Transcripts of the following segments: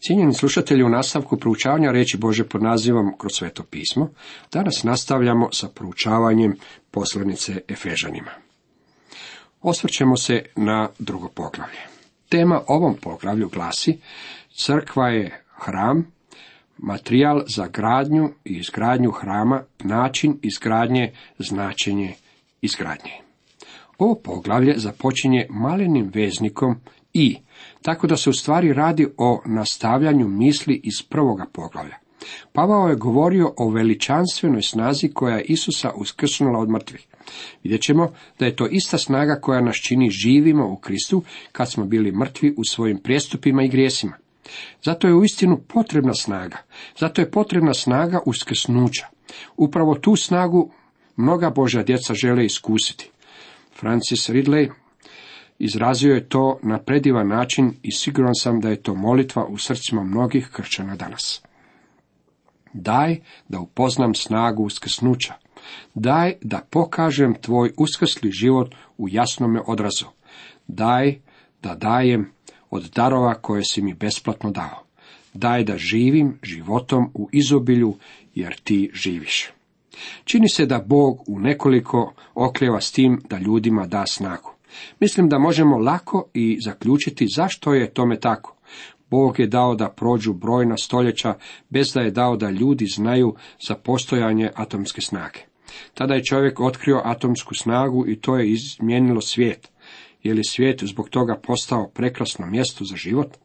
Cijenjeni slušatelji, u nastavku proučavanja reći Bože pod nazivom kroz sveto pismo, danas nastavljamo sa proučavanjem poslanice Efežanima. Osvrćemo se na drugo poglavlje. Tema ovom poglavlju glasi Crkva je hram, materijal za gradnju i izgradnju hrama, način izgradnje, značenje izgradnje. Ovo poglavlje započinje malenim veznikom i, tako da se u stvari radi o nastavljanju misli iz prvoga poglavlja. Pavao je govorio o veličanstvenoj snazi koja je Isusa uskrsnula od mrtvih. Vidjet ćemo da je to ista snaga koja nas čini živima u Kristu kad smo bili mrtvi u svojim prijestupima i grijesima. Zato je uistinu potrebna snaga. Zato je potrebna snaga uskrsnuća. Upravo tu snagu mnoga Božja djeca žele iskusiti. Francis Ridley izrazio je to na predivan način i siguran sam da je to molitva u srcima mnogih kršćana danas. Daj da upoznam snagu uskrsnuća. Daj da pokažem tvoj uskrsli život u jasnome odrazu. Daj da dajem od darova koje si mi besplatno dao. Daj da živim životom u izobilju, jer ti živiš. Čini se da Bog u nekoliko okljeva s tim da ljudima da snagu. Mislim da možemo lako i zaključiti zašto je tome tako. Bog je dao da prođu brojna stoljeća bez da je dao da ljudi znaju za postojanje atomske snage. Tada je čovjek otkrio atomsku snagu i to je izmijenilo svijet. Je li svijet zbog toga postao prekrasno mjesto za život?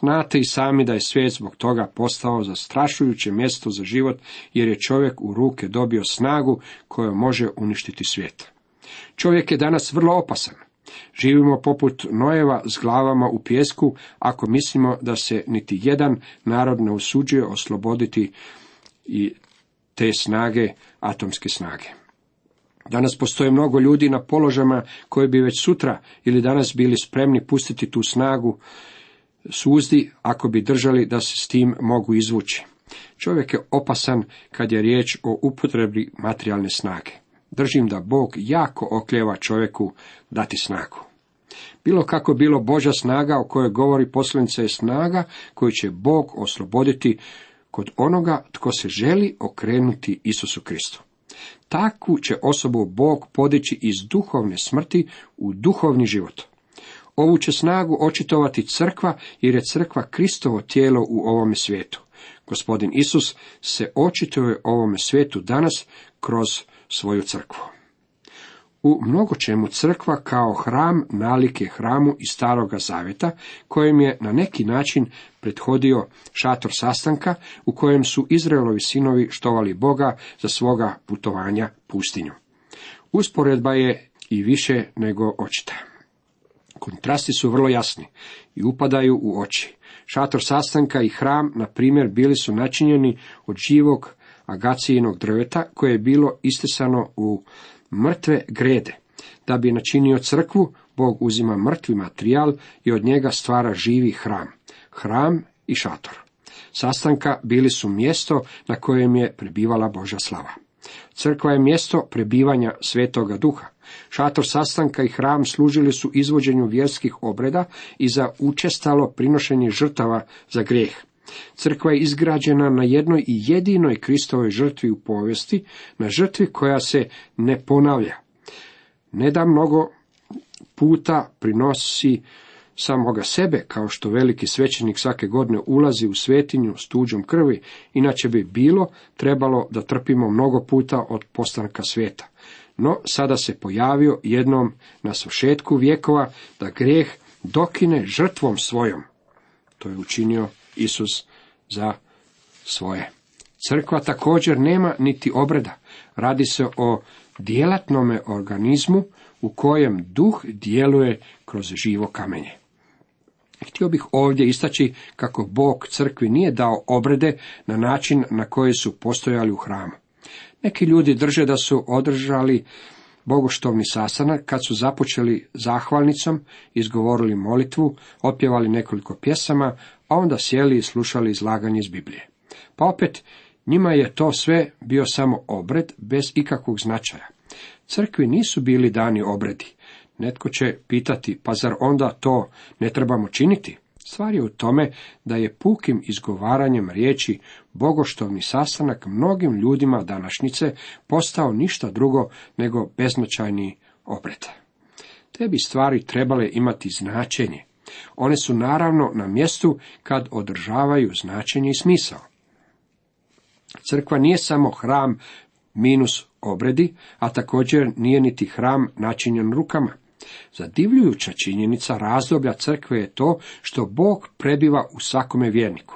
Znate i sami da je svijet zbog toga postao zastrašujuće mjesto za život, jer je čovjek u ruke dobio snagu koja može uništiti svijet. Čovjek je danas vrlo opasan. Živimo poput nojeva s glavama u pjesku, ako mislimo da se niti jedan narod ne usuđuje osloboditi i te snage, atomske snage. Danas postoje mnogo ljudi na položajima koji bi već sutra ili danas bili spremni pustiti tu snagu suzdi ako bi držali da se s tim mogu izvući. Čovjek je opasan kad je riječ o upotrebi materijalne snage. Držim da Bog jako okljeva čovjeku dati snagu. Bilo kako bilo Božja snaga o kojoj govori poslanica je snaga koju će Bog osloboditi kod onoga tko se želi okrenuti Isusu Kristu. Takvu će osobu Bog podići iz duhovne smrti u duhovni život. Ovu će snagu očitovati crkva jer je crkva Kristovo tijelo u ovome svijetu. Gospodin Isus se očituje ovome svijetu danas kroz svoju crkvu. U mnogo čemu crkva kao hram nalike hramu iz staroga zavjeta, kojem je na neki način prethodio šator sastanka, u kojem su Izraelovi sinovi štovali Boga za svoga putovanja pustinju. Usporedba je i više nego očita. Kontrasti su vrlo jasni i upadaju u oči. Šator sastanka i hram, na primjer, bili su načinjeni od živog agacijinog drveta koje je bilo istesano u mrtve grede. Da bi načinio crkvu, Bog uzima mrtvi materijal i od njega stvara živi hram. Hram i šator. Sastanka bili su mjesto na kojem je prebivala Božja slava. Crkva je mjesto prebivanja svetoga duha. Šator sastanka i hram služili su izvođenju vjerskih obreda i za učestalo prinošenje žrtava za grijeh. Crkva je izgrađena na jednoj i jedinoj Kristovoj žrtvi u povijesti, na žrtvi koja se ne ponavlja. Ne da mnogo puta prinosi samoga sebe, kao što veliki svećenik svake godine ulazi u svetinju s tuđom krvi, inače bi bilo trebalo da trpimo mnogo puta od postanka svijeta. No, sada se pojavio jednom na svršetku vjekova da grijeh dokine žrtvom svojom. To je učinio Isus za svoje. Crkva također nema niti obreda. Radi se o djelatnome organizmu u kojem duh djeluje kroz živo kamenje. Htio bih ovdje istaći kako Bog crkvi nije dao obrede na način na koji su postojali u hramu. Neki ljudi drže da su održali bogoštovni sastanak kad su započeli zahvalnicom, izgovorili molitvu, opjevali nekoliko pjesama, a onda sjeli i slušali izlaganje iz Biblije. Pa opet, njima je to sve bio samo obred bez ikakvog značaja. Crkvi nisu bili dani obredi. Netko će pitati, pa zar onda to ne trebamo činiti? Stvar je u tome da je pukim izgovaranjem riječi bogoštovni sastanak mnogim ljudima današnjice postao ništa drugo nego beznačajni obred. Te bi stvari trebale imati značenje. One su naravno na mjestu kad održavaju značenje i smisao. Crkva nije samo hram minus obredi, a također nije niti hram načinjen rukama. Zadivljujuća činjenica razdoblja crkve je to što Bog prebiva u svakome vjerniku.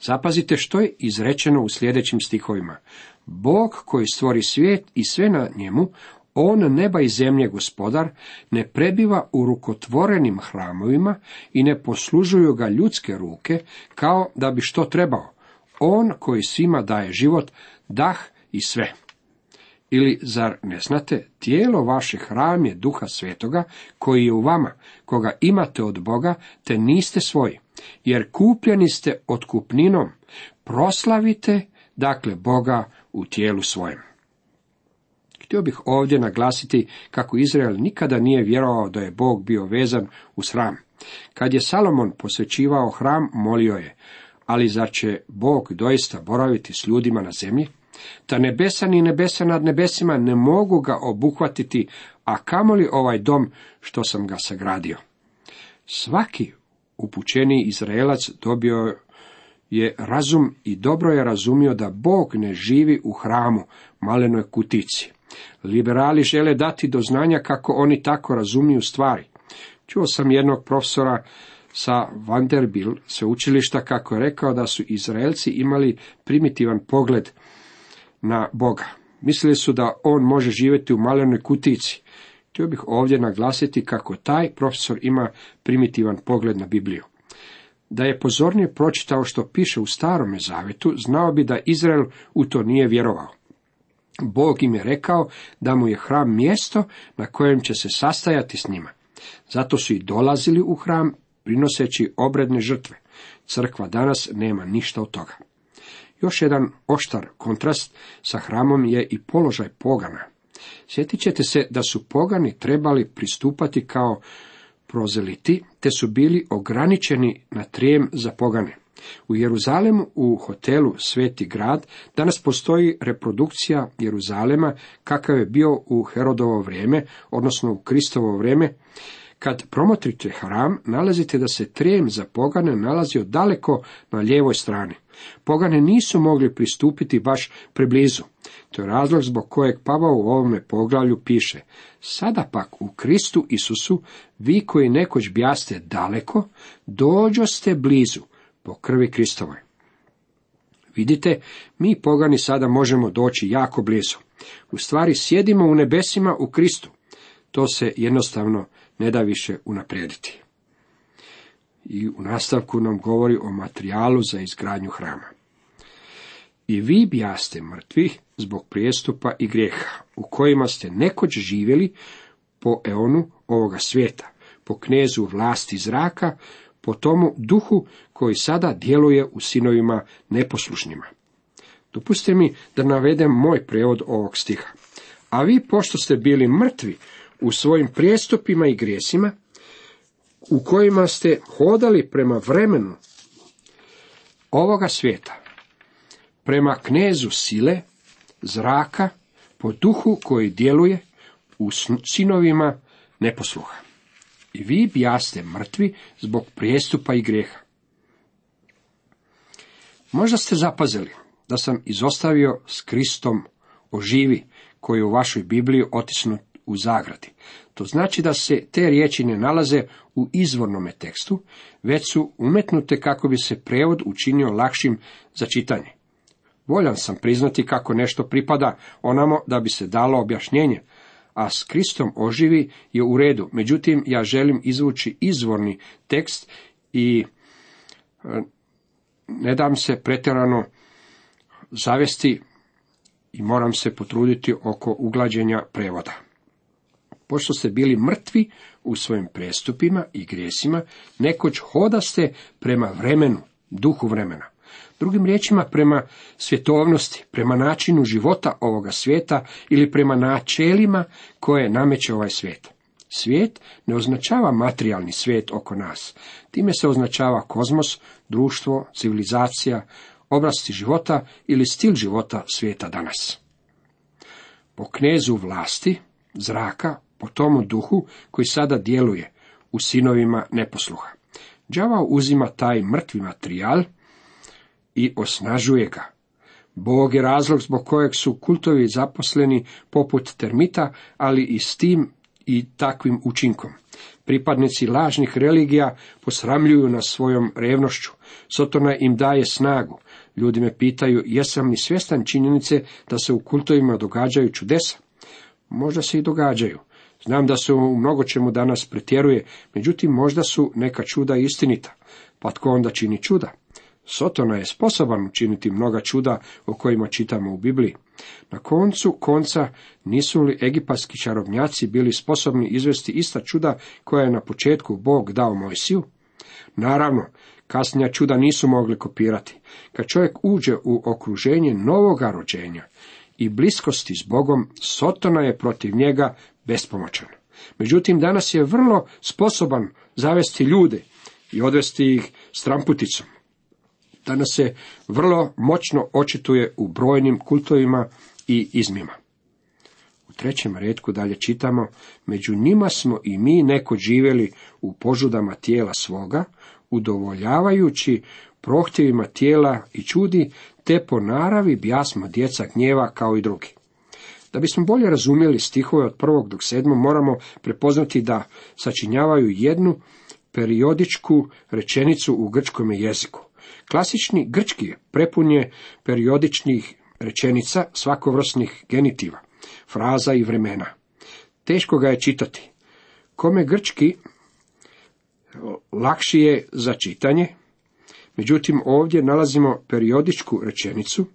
Zapazite što je izrečeno u sljedećim stihovima. Bog koji stvori svijet i sve na njemu, on neba i zemlje gospodar, ne prebiva u rukotvorenim hramovima i ne poslužuju ga ljudske ruke, kao da bi što trebao. On koji svima daje život, dah i sve. Ili zar ne znate, tijelo vaše hram je duha svetoga, koji je u vama, koga imate od Boga, te niste svoji, jer kupljeni ste otkupninom, proslavite, dakle, Boga u tijelu svojem. Htio bih ovdje naglasiti kako Izrael nikada nije vjerovao da je Bog bio vezan uz hram. Kad je Salomon posvećivao hram, molio je, ali zar će Bog doista boraviti s ljudima na zemlji? Ta nebesa ni nebesa nad nebesima ne mogu ga obuhvatiti, a kamoli ovaj dom što sam ga sagradio. Svaki upućeni Izraelac dobio je razum i dobro je razumio da Bog ne živi u hramu, malenoj kutici. Liberali žele dati do znanja kako oni tako razumiju stvari. Čuo sam jednog profesora sa Vanderbilt sveučilišta kako je rekao da su Izraelci imali primitivan pogled na Boga. Mislili su da on može živjeti u malenoj kutici. Htio bih ovdje naglasiti kako taj profesor ima primitivan pogled na Bibliju. Da je pozornije pročitao što piše u starome zavetu, znao bi da Izrael u to nije vjerovao. Bog im je rekao da mu je hram mjesto na kojem će se sastajati s njima. Zato su i dolazili u hram prinoseći obredne žrtve. Crkva danas nema ništa od toga. Još jedan oštar kontrast sa hramom je i položaj pogana. Sjetit ćete se da su pogani trebali pristupati kao prozeliti, te su bili ograničeni na trijem za pogane. U Jeruzalemu u hotelu Sveti grad danas postoji reprodukcija Jeruzalema kakav je bio u Herodovo vrijeme, odnosno u Kristovo vrijeme. Kad promotrite hram, nalazite da se trijem za pogane nalazio daleko na lijevoj strani. Pogane nisu mogli pristupiti baš preblizu. To je razlog zbog kojeg Pavao u ovome poglavlju piše Sada pak u Kristu Isusu, vi koji nekoć bjaste daleko, dođoste blizu, po krvi Kristovoj. Vidite, mi pogani sada možemo doći jako blizu. U stvari sjedimo u nebesima u Kristu. To se jednostavno ne da više unaprijediti i u nastavku nam govori o materijalu za izgradnju hrama. I vi bijaste mrtvi zbog prijestupa i grijeha, u kojima ste nekoć živjeli po eonu ovoga svijeta, po knezu vlasti zraka, po tomu duhu koji sada djeluje u sinovima neposlušnjima. Dopustite mi da navedem moj prevod ovog stiha. A vi, pošto ste bili mrtvi u svojim prijestupima i grijesima, u kojima ste hodali prema vremenu ovoga svijeta, prema knezu sile, zraka, po duhu koji djeluje u sinovima neposluha. I vi bijaste mrtvi zbog prijestupa i grijeha. Možda ste zapazili da sam izostavio s Kristom oživi, koji je u vašoj Bibliji otisnut u zagradi. To znači da se te riječi ne nalaze u izvornome tekstu, već su umetnute kako bi se prevod učinio lakšim za čitanje. Voljan sam priznati kako nešto pripada onamo da bi se dalo objašnjenje, a s Kristom oživi je u redu. Međutim, ja želim izvući izvorni tekst i e, ne dam se pretjerano zavesti i moram se potruditi oko uglađenja prevoda pošto ste bili mrtvi u svojim prestupima i grijesima, nekoć hodaste prema vremenu, duhu vremena. Drugim riječima, prema svjetovnosti, prema načinu života ovoga svijeta ili prema načelima koje nameće ovaj svijet. Svijet ne označava materijalni svijet oko nas. Time se označava kozmos, društvo, civilizacija, oblasti života ili stil života svijeta danas. Po knezu vlasti, zraka, po tomu duhu koji sada djeluje u sinovima neposluha. Đavao uzima taj mrtvi materijal i osnažuje ga. Bog je razlog zbog kojeg su kultovi zaposleni poput termita, ali i s tim i takvim učinkom. Pripadnici lažnih religija posramljuju nas svojom revnošću. Sotona im daje snagu. Ljudi me pitaju, jesam li svjestan činjenice da se u kultovima događaju čudesa? Možda se i događaju. Znam da se u mnogo čemu danas pretjeruje, međutim možda su neka čuda istinita. Pa tko onda čini čuda? Sotona je sposoban učiniti mnoga čuda o kojima čitamo u Bibliji. Na koncu konca nisu li egipatski čarobnjaci bili sposobni izvesti ista čuda koja je na početku Bog dao Mojsiju? Naravno, kasnija čuda nisu mogli kopirati. Kad čovjek uđe u okruženje novoga rođenja i bliskosti s Bogom, Sotona je protiv njega bespomoćan. Međutim, danas je vrlo sposoban zavesti ljude i odvesti ih stramputicom danas se vrlo moćno očituje u brojnim kultovima i izmima. U trećem redku dalje čitamo, među njima smo i mi neko živjeli u požudama tijela svoga, udovoljavajući prohtjevima tijela i čudi, te po naravi bjasmo djeca gnjeva kao i drugi. Da bismo bolje razumjeli stihove od prvog do sedmog, moramo prepoznati da sačinjavaju jednu periodičku rečenicu u grčkom jeziku. Klasični grčki prepun je periodičnih rečenica svakovrsnih genitiva, fraza i vremena. Teško ga je čitati. Kome grčki lakši je za čitanje, međutim ovdje nalazimo periodičku rečenicu,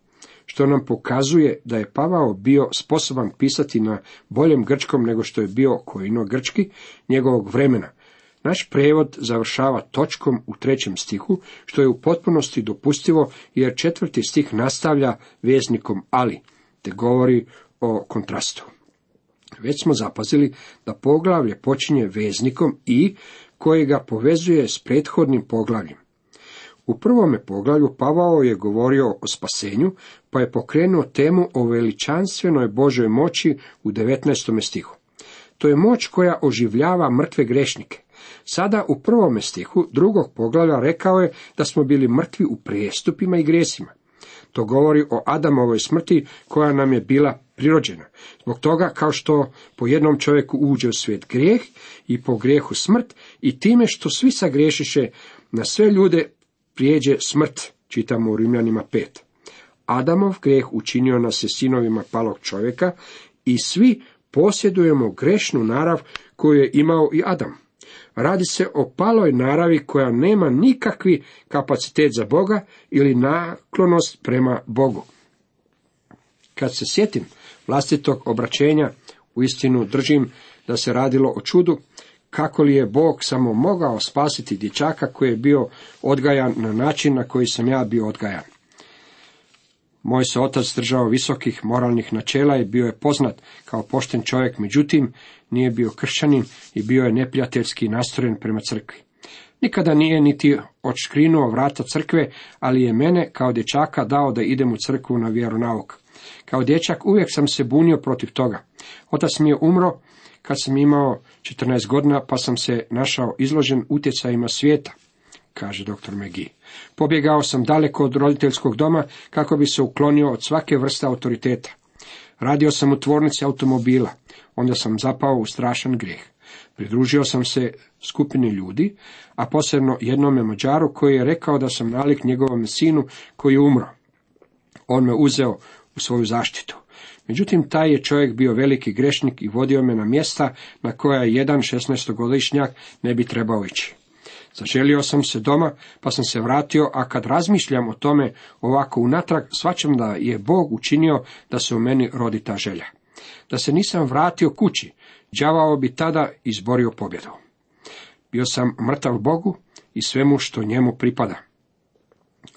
što nam pokazuje da je Pavao bio sposoban pisati na boljem grčkom nego što je bio kojino grčki njegovog vremena, naš prevod završava točkom u trećem stihu, što je u potpunosti dopustivo, jer četvrti stih nastavlja veznikom ali, te govori o kontrastu. Već smo zapazili da poglavlje počinje veznikom i koji ga povezuje s prethodnim poglavljem. U prvome poglavlju Pavao je govorio o spasenju, pa je pokrenuo temu o veličanstvenoj Božoj moći u 19. stihu. To je moć koja oživljava mrtve grešnike. Sada u prvome stihu drugog poglavlja rekao je da smo bili mrtvi u prijestupima i gresima. To govori o Adamovoj smrti koja nam je bila prirođena. Zbog toga kao što po jednom čovjeku uđe u svijet grijeh i po grijehu smrt i time što svi sagrešiše na sve ljude prijeđe smrt, čitamo u Rimljanima 5. Adamov grijeh učinio nas je sinovima palog čovjeka i svi posjedujemo grešnu narav koju je imao i Adam. Radi se o paloj naravi koja nema nikakvi kapacitet za Boga ili naklonost prema Bogu. Kad se sjetim vlastitog obraćenja, u istinu držim da se radilo o čudu, kako li je Bog samo mogao spasiti dječaka koji je bio odgajan na način na koji sam ja bio odgajan. Moj se otac držao visokih moralnih načela i bio je poznat kao pošten čovjek, međutim nije bio kršćanin i bio je neprijateljski nastrojen prema crkvi. Nikada nije niti odškrinuo vrata crkve, ali je mene kao dječaka dao da idem u crkvu na vjeronauk. Kao dječak uvijek sam se bunio protiv toga. Otac mi je umro kad sam imao 14 godina, pa sam se našao izložen utjecajima svijeta kaže dr. McGee. Pobjegao sam daleko od roditeljskog doma kako bi se uklonio od svake vrste autoriteta. Radio sam u tvornici automobila, onda sam zapao u strašan grijeh. Pridružio sam se skupini ljudi, a posebno jednome Mađaru koji je rekao da sam nalik njegovom sinu koji je umro. On me uzeo u svoju zaštitu. Međutim, taj je čovjek bio veliki grešnik i vodio me na mjesta na koja jedan šesnaestogodišnjak ne bi trebao ići. Zaželio sam se doma, pa sam se vratio, a kad razmišljam o tome ovako unatrag, svačam da je Bog učinio da se u meni rodi ta želja. Da se nisam vratio kući, đavao bi tada izborio pobjedu. Bio sam mrtav Bogu i svemu što njemu pripada.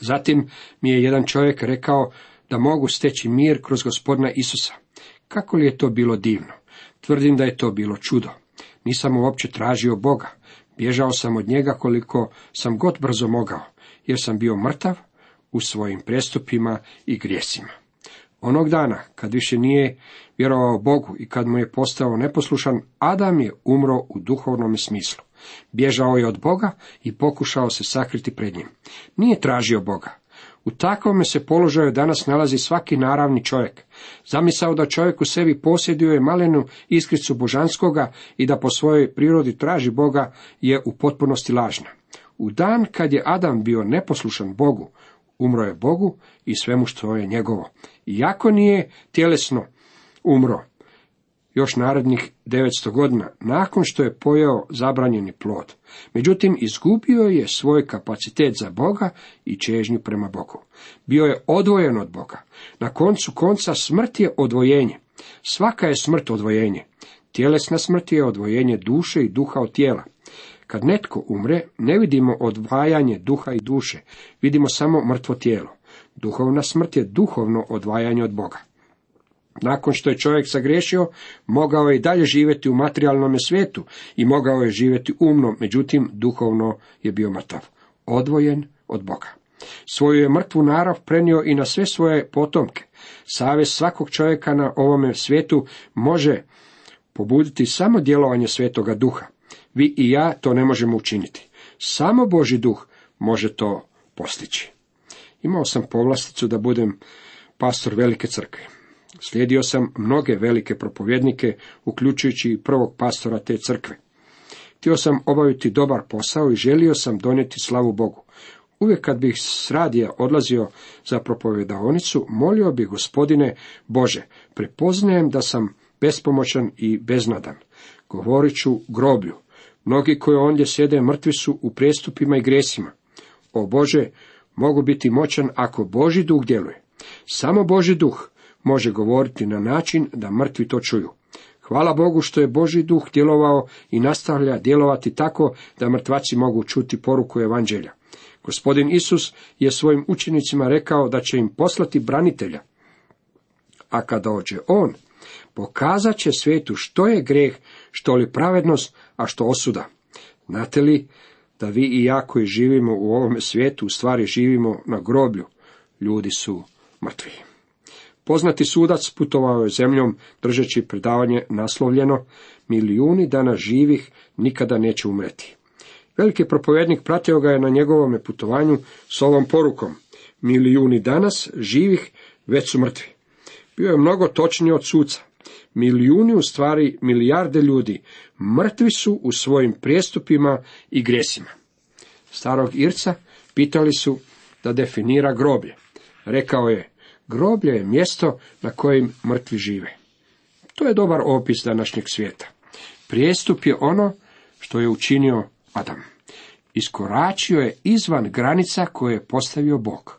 Zatim mi je jedan čovjek rekao da mogu steći mir kroz gospodina Isusa. Kako li je to bilo divno? Tvrdim da je to bilo čudo. Nisam uopće tražio Boga. Bježao sam od njega koliko sam god brzo mogao, jer sam bio mrtav u svojim prestupima i grijesima. Onog dana, kad više nije vjerovao Bogu i kad mu je postao neposlušan, Adam je umro u duhovnom smislu. Bježao je od Boga i pokušao se sakriti pred njim. Nije tražio Boga. U takvome se položaju danas nalazi svaki naravni čovjek. Zamisao da čovjek u sebi posjeduje malenu iskricu božanskoga i da po svojoj prirodi traži Boga je u potpunosti lažna. U dan kad je Adam bio neposlušan Bogu, umro je Bogu i svemu što je njegovo. Iako nije tjelesno umro, još narednih 900 godina, nakon što je pojeo zabranjeni plod. Međutim, izgubio je svoj kapacitet za Boga i čežnju prema Bogu. Bio je odvojen od Boga. Na koncu konca smrt je odvojenje. Svaka je smrt odvojenje. Tjelesna smrt je odvojenje duše i duha od tijela. Kad netko umre, ne vidimo odvajanje duha i duše, vidimo samo mrtvo tijelo. Duhovna smrt je duhovno odvajanje od Boga. Nakon što je čovjek sagriješio, mogao je i dalje živjeti u materijalnom svijetu i mogao je živjeti umno, međutim duhovno je bio mrtav, odvojen od Boga. Svoju je mrtvu narav prenio i na sve svoje potomke. Savez svakog čovjeka na ovome svijetu može pobuditi samo djelovanje svetoga duha. Vi i ja to ne možemo učiniti. Samo Boži duh može to postići. Imao sam povlasticu da budem pastor velike crkve. Slijedio sam mnoge velike propovjednike, uključujući i prvog pastora te crkve. Htio sam obaviti dobar posao i želio sam donijeti slavu Bogu. Uvijek kad bih s radija odlazio za propovjedaonicu, molio bih gospodine Bože, prepoznajem da sam bespomoćan i beznadan. Govorit ću groblju. Mnogi koji ondje sjede mrtvi su u prestupima i gresima. O Bože, mogu biti moćan ako Boži duh djeluje. Samo Boži duh može govoriti na način da mrtvi to čuju. Hvala Bogu što je Boži duh djelovao i nastavlja djelovati tako da mrtvaci mogu čuti poruku evanđelja. Gospodin Isus je svojim učenicima rekao da će im poslati branitelja. A kada ođe on, pokazat će svijetu što je greh, što li pravednost, a što osuda. Znate li da vi i ja koji živimo u ovome svijetu u stvari živimo na groblju? Ljudi su mrtvi. Poznati sudac putovao je zemljom držeći predavanje naslovljeno Milijuni dana živih nikada neće umreti. Veliki propovjednik pratio ga je na njegovome putovanju s ovom porukom. Milijuni danas živih već su mrtvi. Bio je mnogo točniji od suca. Milijuni, u stvari milijarde ljudi, mrtvi su u svojim prijestupima i gresima. Starog Irca pitali su da definira groblje. Rekao je, Groblje je mjesto na kojem mrtvi žive. To je dobar opis današnjeg svijeta. Prijestup je ono što je učinio Adam. Iskoračio je izvan granica koje je postavio Bog.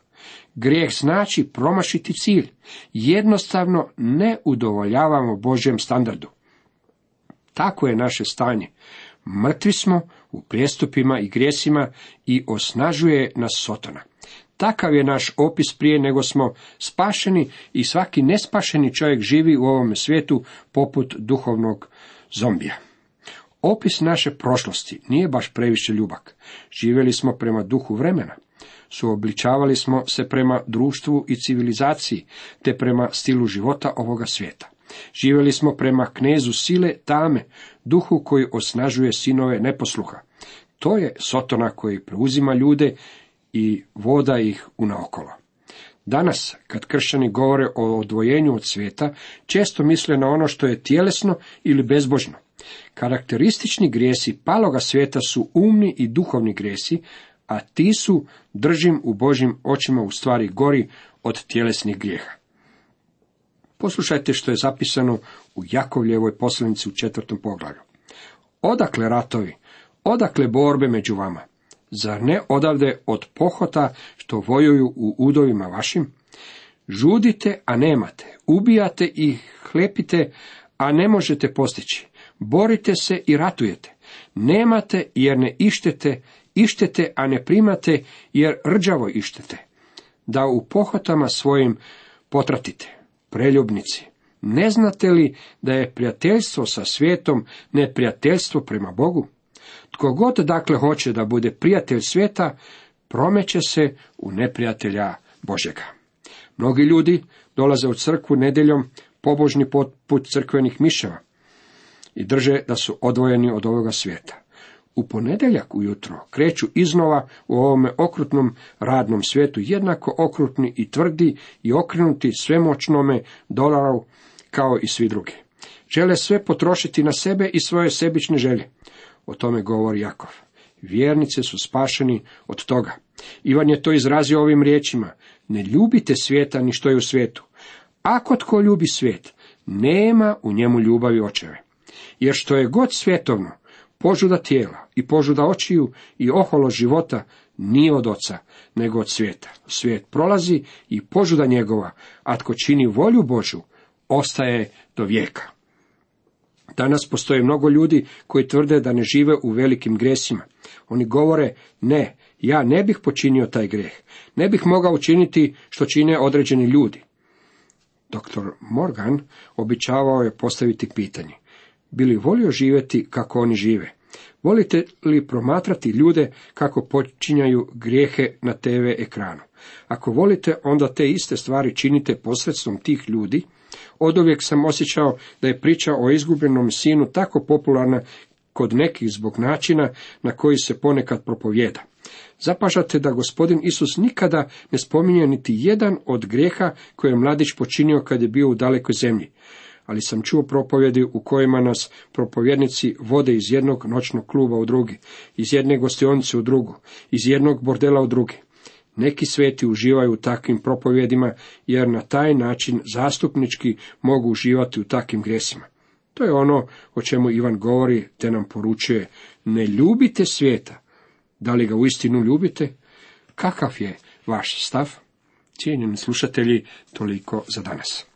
Grijeh znači promašiti cilj. Jednostavno ne udovoljavamo Božjem standardu. Tako je naše stanje. Mrtvi smo u prijestupima i grijesima i osnažuje nas Sotona. Takav je naš opis prije nego smo spašeni i svaki nespašeni čovjek živi u ovome svijetu poput duhovnog zombija. Opis naše prošlosti nije baš previše ljubak. Živjeli smo prema duhu vremena. Suobličavali smo se prema društvu i civilizaciji, te prema stilu života ovoga svijeta. Živjeli smo prema knezu sile tame, duhu koji osnažuje sinove neposluha. To je Sotona koji preuzima ljude i voda ih unaokolo. Danas, kad kršćani govore o odvojenju od svijeta, često misle na ono što je tjelesno ili bezbožno. Karakteristični grijesi paloga svijeta su umni i duhovni grijesi, a ti su, držim u Božim očima, u stvari gori od tjelesnih grijeha. Poslušajte što je zapisano u Jakovljevoj poslanici u četvrtom poglavlju. Odakle ratovi? Odakle borbe među vama? Zar ne odavde od pohota što vojuju u udovima vašim? Žudite, a nemate. Ubijate i hlepite, a ne možete postići. Borite se i ratujete. Nemate jer ne ištete, ištete, a ne primate jer rđavo ištete. Da u pohotama svojim potratite. Preljubnici, Ne znate li da je prijateljstvo sa svijetom neprijateljstvo prema Bogu? Tko god dakle hoće da bude prijatelj svijeta, promeće se u neprijatelja Božega. Mnogi ljudi dolaze u crkvu nedjeljom pobožni poput crkvenih miševa i drže da su odvojeni od ovoga svijeta. U ponedjeljak ujutro kreću iznova u ovome okrutnom radnom svijetu, jednako okrutni i tvrdi i okrenuti svemoćnome dolaru kao i svi drugi. Žele sve potrošiti na sebe i svoje sebične želje. O tome govori Jakov. Vjernice su spašeni od toga. Ivan je to izrazio ovim riječima. Ne ljubite svijeta ni što je u svijetu. Ako tko ljubi svijet, nema u njemu ljubavi očeve. Jer što je god svjetovno, požuda tijela i požuda očiju i oholo života nije od oca, nego od svijeta. Svijet prolazi i požuda njegova, a tko čini volju Božu, ostaje do vijeka. Danas postoje mnogo ljudi koji tvrde da ne žive u velikim gresima. Oni govore, ne, ja ne bih počinio taj greh, ne bih mogao učiniti što čine određeni ljudi. Dr. Morgan običavao je postaviti pitanje, bi li volio živjeti kako oni žive? Volite li promatrati ljude kako počinjaju grijehe na TV ekranu? Ako volite, onda te iste stvari činite posredstvom tih ljudi. Oduvijek sam osjećao da je priča o izgubljenom sinu tako popularna kod nekih zbog načina na koji se ponekad propovjeda. Zapažate da gospodin Isus nikada ne spominje niti jedan od grijeha koje je mladić počinio kad je bio u dalekoj zemlji ali sam čuo propovjedi u kojima nas propovjednici vode iz jednog noćnog kluba u drugi, iz jedne gostionice u drugu, iz jednog bordela u drugi. Neki sveti uživaju u takvim propovjedima, jer na taj način zastupnički mogu uživati u takvim gresima. To je ono o čemu Ivan govori, te nam poručuje, ne ljubite svijeta. Da li ga uistinu ljubite? Kakav je vaš stav? Cijenjeni slušatelji, toliko za danas.